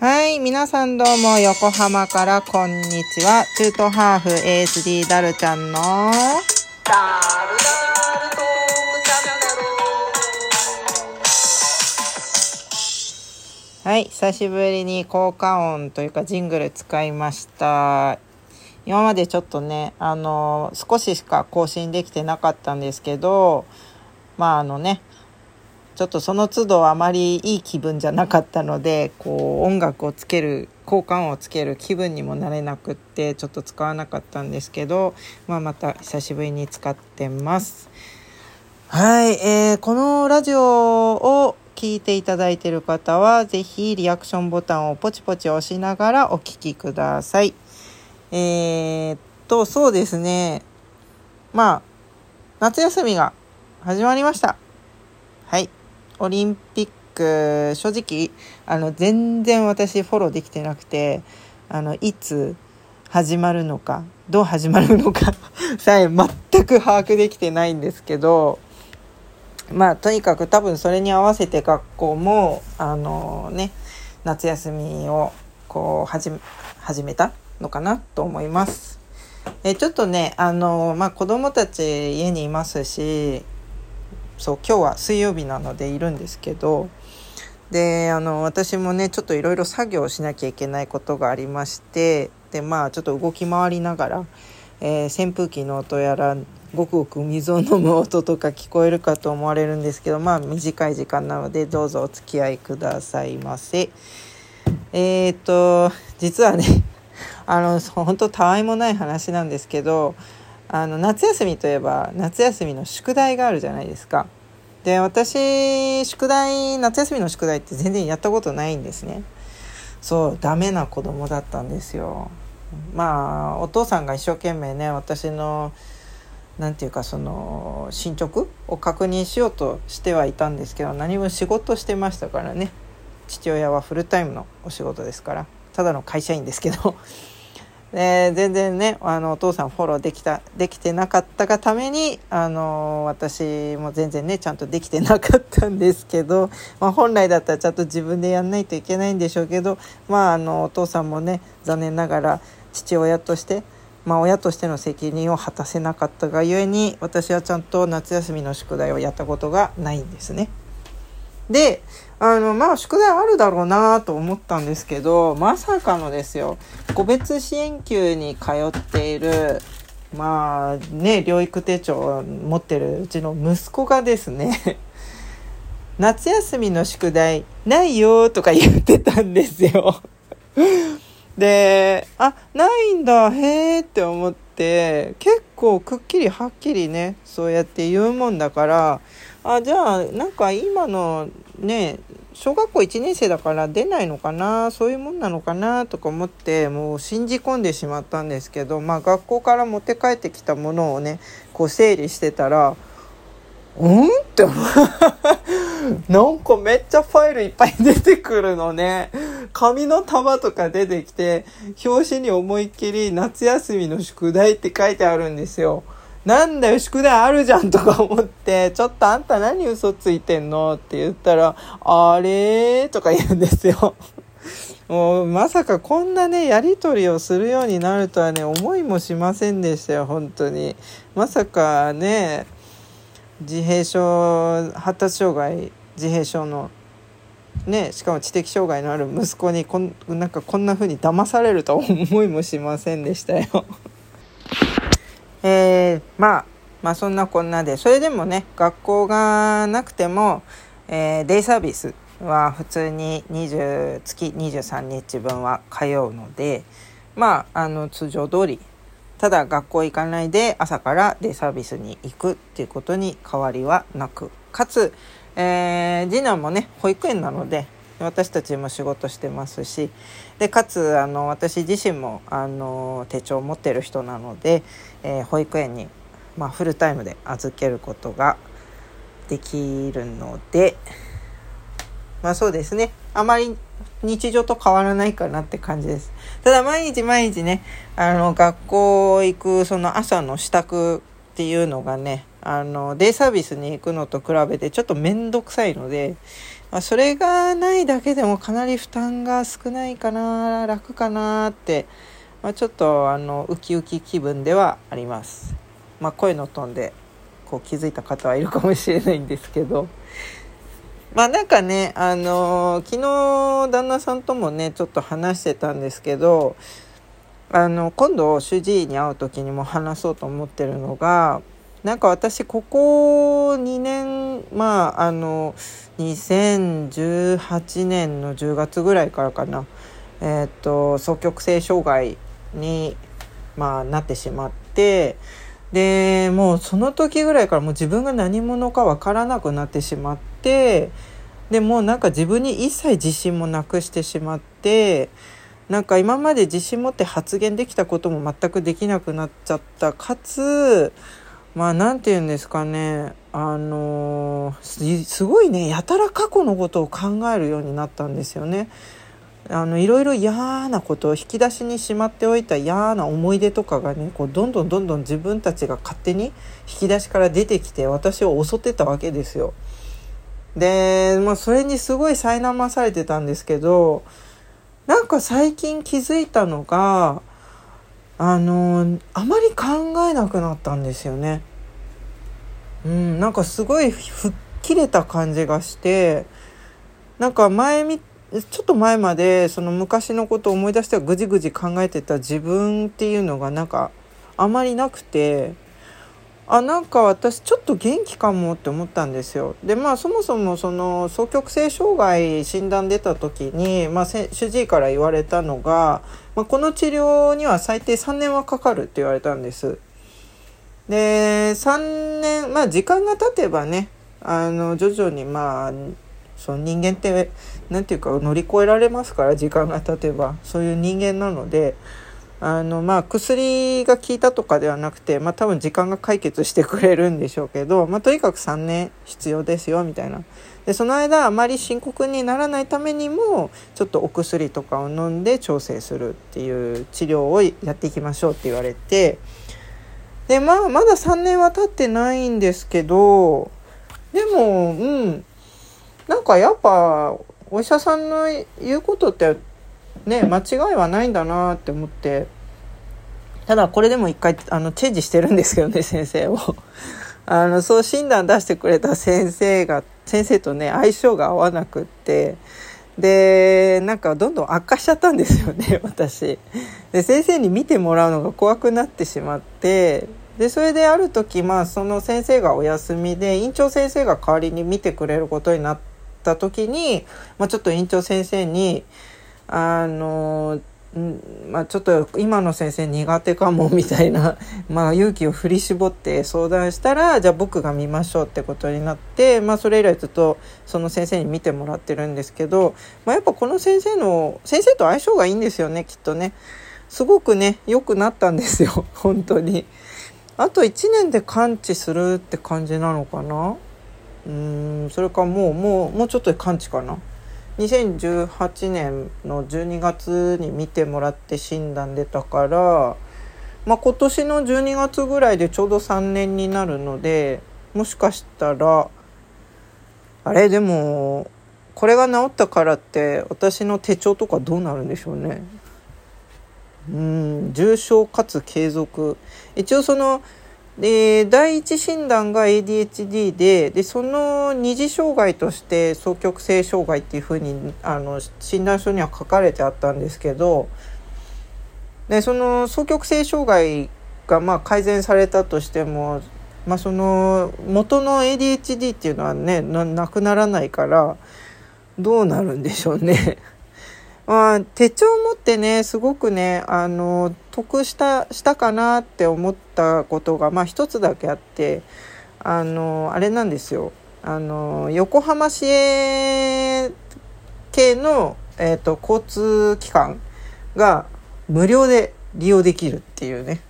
はい、皆さんどうも横浜からこんにちは。トゥートハーフ ASD ダルちゃんのダルダルトーチャンネルはい、久しぶりに効果音というかジングル使いました。今までちょっとね、あの、少ししか更新できてなかったんですけど、まああのね、ちょっとその都度あまりいい気分じゃなかったので、こう音楽をつける、効果音をつける気分にもなれなくって、ちょっと使わなかったんですけど、まあまた久しぶりに使ってます。はい、えーこのラジオを聞いていただいている方は、ぜひリアクションボタンをポチポチ押しながらお聞きください。えーっと、そうですね。まあ、夏休みが始まりました。はい。オリンピック、正直、あの、全然私フォローできてなくて、あの、いつ始まるのか、どう始まるのか さえ全く把握できてないんですけど、まあとにかく多分それに合わせて学校もあのね夏休みをこう始め始めたのかなと思います。えちょっとねあのまあ子供たち家にいますしそう今日は水曜日なのでいるんですけどであの私もねちょっといろいろ作業しなきゃいけないことがありましてでまあちょっと動き回りながら、えー扇風機の音やらごくごく水を飲む音とか聞こえるかと思われるんですけどまあ短い時間なのでどうぞお付き合いくださいませ。えー、と実はねあの本当たわいもない話なんですけどあの夏休みといえば夏休みの宿題があるじゃないですか。で私宿題夏休みの宿題って全然やったことないんですね。そうダメな子供だったんですよ。まあお父さんが一生懸命ね私のなんていうかその進捗を確認しようとしてはいたんですけど何も仕事してましたからね父親はフルタイムのお仕事ですからただの会社員ですけどで全然ねあのお父さんフォローできたできてなかったがためにあの私も全然ねちゃんとできてなかったんですけど、まあ、本来だったらちゃんと自分でやんないといけないんでしょうけどまああのお父さんもね残念ながら父親としてまあ、親としての責任を果たせなかったがゆえに私はちゃんと夏休みの宿題をやったことがないんですね。であのまあ宿題あるだろうなと思ったんですけどまさかのですよ個別支援級に通っているまあね療育手帳を持ってるうちの息子がですね 夏休みの宿題ないよとか言ってたんですよ。で、あ、ないんだ、へーって思って、結構くっきりはっきりね、そうやって言うもんだから、あ、じゃあ、なんか今のね、小学校1年生だから出ないのかな、そういうもんなのかな、とか思って、もう信じ込んでしまったんですけど、まあ学校から持って帰ってきたものをね、こう整理してたら、うん？って思う なんかめっちゃファイルいっぱい出てくるのね。紙の束とか出てきて、表紙に思いっきり夏休みの宿題って書いてあるんですよ。なんだよ、宿題あるじゃんとか思って、ちょっとあんた何嘘ついてんのって言ったら、あれとか言うんですよ。もうまさかこんなね、やりとりをするようになるとはね、思いもしませんでしたよ、本当に。まさかね、自閉症発達障害自閉症のねしかも知的障害のある息子にこんなんかこんな風に騙されるとは思いもしませんでしたよ。えー、まあまあそんなこんなでそれでもね学校がなくても、えーデイサービスは普通に20月23日分は通うのでまああの通常通りただ学校行かないで朝からデイサービスに行くっていうことに変わりはなくかつ、えー次男もね保育園なので私たちも仕事してますしでかつあの私自身もあの手帳を持ってる人なので、えー保育園に、まあ、フルタイムで預けることができるのでまあそうですね。あまり日常と変わらないかなって感じです。ただ毎日毎日ねあの学校行くその朝の支度っていうのがねあのデイサービスに行くのと比べてちょっと面倒くさいのでまあ、それがないだけでもかなり負担が少ないかな楽かなって、まあ、ちょっとあのウキウキ気分ではあります。まあ、声のトーンでこう気づいた方はいるかもしれないんですけど。まあなんかね、あの、昨日旦那さんともねちょっと話してたんですけどあの今度主治医に会う時にも話そうと思ってるのがなんか私ここ2年まああの2018年の10月ぐらいからかな。えっ、と双極性障害に、まあ、なってしまってでもうその時ぐらいからもう自分が何者か分からなくなってしまってでもうなんか自分に一切自信もなくしてしまってなんか今まで自信持って発言できたことも全くできなくなっちゃった。かつまあ何て言うんですかねあのすごいねやたら過去のことを考えるようになったんですよね。あのいろいろ嫌なことを引き出しにしまっておいた嫌な思い出とかがねこうどんどんどんどん自分たちが勝手に引き出しから出てきて私を襲ってたわけですよ。で、まあ、それにすごい苛まされてたんですけどなんか最近気づいたのがあのあまり考えなくなったんですよね。うん、なんかすごい吹っ切れた感じがしてなんか前みちょっと前までその昔のことを思い出してはぐじぐじ考えてた自分っていうのがなんかあまりなくてあなんか私ちょっと元気かもって思ったんですよ。でまあそもそもその双極性障害診断出た時に、まあ、主治医から言われたのが、まあ、この治療には最低3年はかかるって言われたんです。で3年まあ時間が経てばねあの徐々にまあその人間って何て言うか乗り越えられますから時間が経てばそういう人間なので。あのまあ薬が効いたとかではなくて、まあ、多分時間が解決してくれるんでしょうけど、まあ、とにかく3年必要ですよみたいな。でその間あまり深刻にならないためにもちょっとお薬とかを飲んで調整するっていう治療をやっていきましょうって言われて。でまあまだ3年は経ってないんですけどでもうん。なんかやっぱお医者さんの言うことってね間違いはないんだなって思って。ただこれでも一回あのチェンジしてるんですけどね先生を。あのそう診断出してくれた先生が先生とね相性が合わなくって。でなんかどんどん悪化しちゃったんですよね 私。で先生に見てもらうのが怖くなってしまって。でそれである時まあその先生がお休みで院長先生が代わりに見てくれることになった時に、まあ、ちょっと院長先生にあのまあ、ちょっと今の先生苦手かもみたいな、まあ、勇気を振り絞って相談したらじゃあ僕が見ましょうってことになって、まあ、それ以来ずっとその先生に見てもらってるんですけど、まあ、やっぱこの先生の先生と相性がいいんですよねきっとね。すごくね良くなったんですよ 本当に。あと1年で完治するって感じなのかな？うんそれかもうもうもうちょっとで完治かな。2018年の12月に見てもらって診断出たから、まあ、今年の12月ぐらいでちょうど3年になるのでもしかしたらあれ？でもこれが治ったからって私の手帳とかどうなるんでしょうね。うん重症かつ継続一応そので第一診断が ADHD ででその二次障害として双極性障害っていうふうにあの診断書には書かれてあったんですけどでその双極性障害がまあ改善されたとしても、まあ、その元の ADHD っていうのはねなくならないからどうなるんでしょうね。まあ、手帳を持ってねすごくねあの得したしたかなって思ったことが、まあ、一つだけあってあのあれなんですよ。あの横浜市営系の、えーと、交通機関が無料で利用できるっていうね。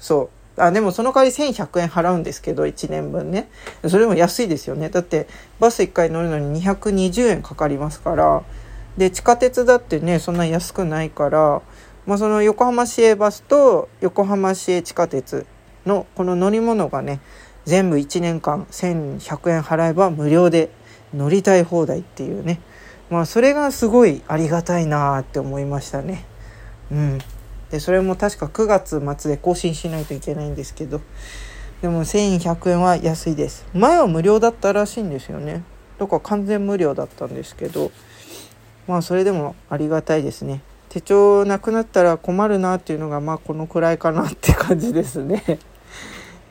そう。あでもその代わり1100円払うんですけど1年分ね。それも安いですよね。だってバス1回乗るのに220円かかりますから。で地下鉄だってねそんな安くないから、まあ、その横浜市営バスと横浜市営地下鉄のこの乗り物がね全部1年間1100円払えば無料で乗りたい放題っていうね。まあそれがすごいありがたいなって思いましたね。うん。でそれも確か9月末で更新しないといけないんですけど。でも1100円は安いです。前は無料だったらしいんですよね。だか完全無料だったんですけど。まあそれでもありがたいですね。手帳なくなったら困るなっていうのがまあこのくらいかなって感じですね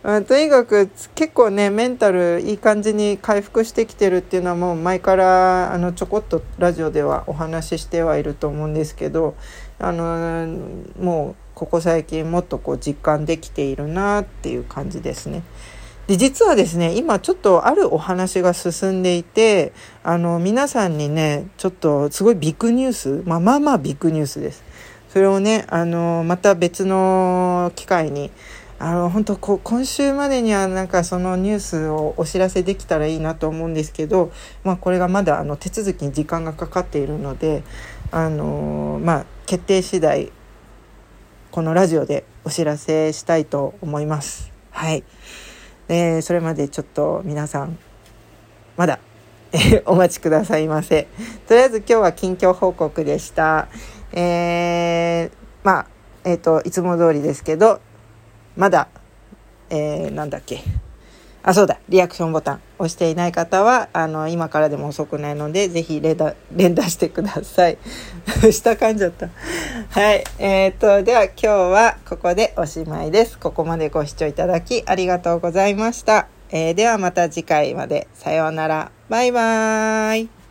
ま あ、とにかく結構ねメンタルいい感じに回復してきてるっていうのはもう前からあのちょこっとラジオではお話ししてはいると思うんですけどあのもうここ最近もっとこう実感できているなっていう感じですね。で実はですね今ちょっとあるお話が進んでいてあの皆さんにねちょっとすごいビッグニュース、まあ、まあまあビッグニュースです。それをねあのまた別の機会にあの本当こ今週までにはなんかそのニュースをお知らせできたらいいなと思うんですけど、まあ、これがまだあの手続きに時間がかかっているのであのまあ決定次第このラジオでお知らせしたいと思います。はい。で、それまでちょっと皆さん、まだ、え お待ちくださいませ。とりあえず今日は近況報告でした。えー、まあ、えっ、ー、と、いつも通りですけど、まだ、えー、なんだっけ。あ、そうだ、リアクションボタン押していない方は、あの、今からでも遅くないので、ぜひ連打、連打してください。下噛んじゃった。はい。えー、っと、では今日はここでおしまいです。ここまでご視聴いただきありがとうございました。えー、ではまた次回まで。さようなら。バイバーイ。